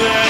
Yeah.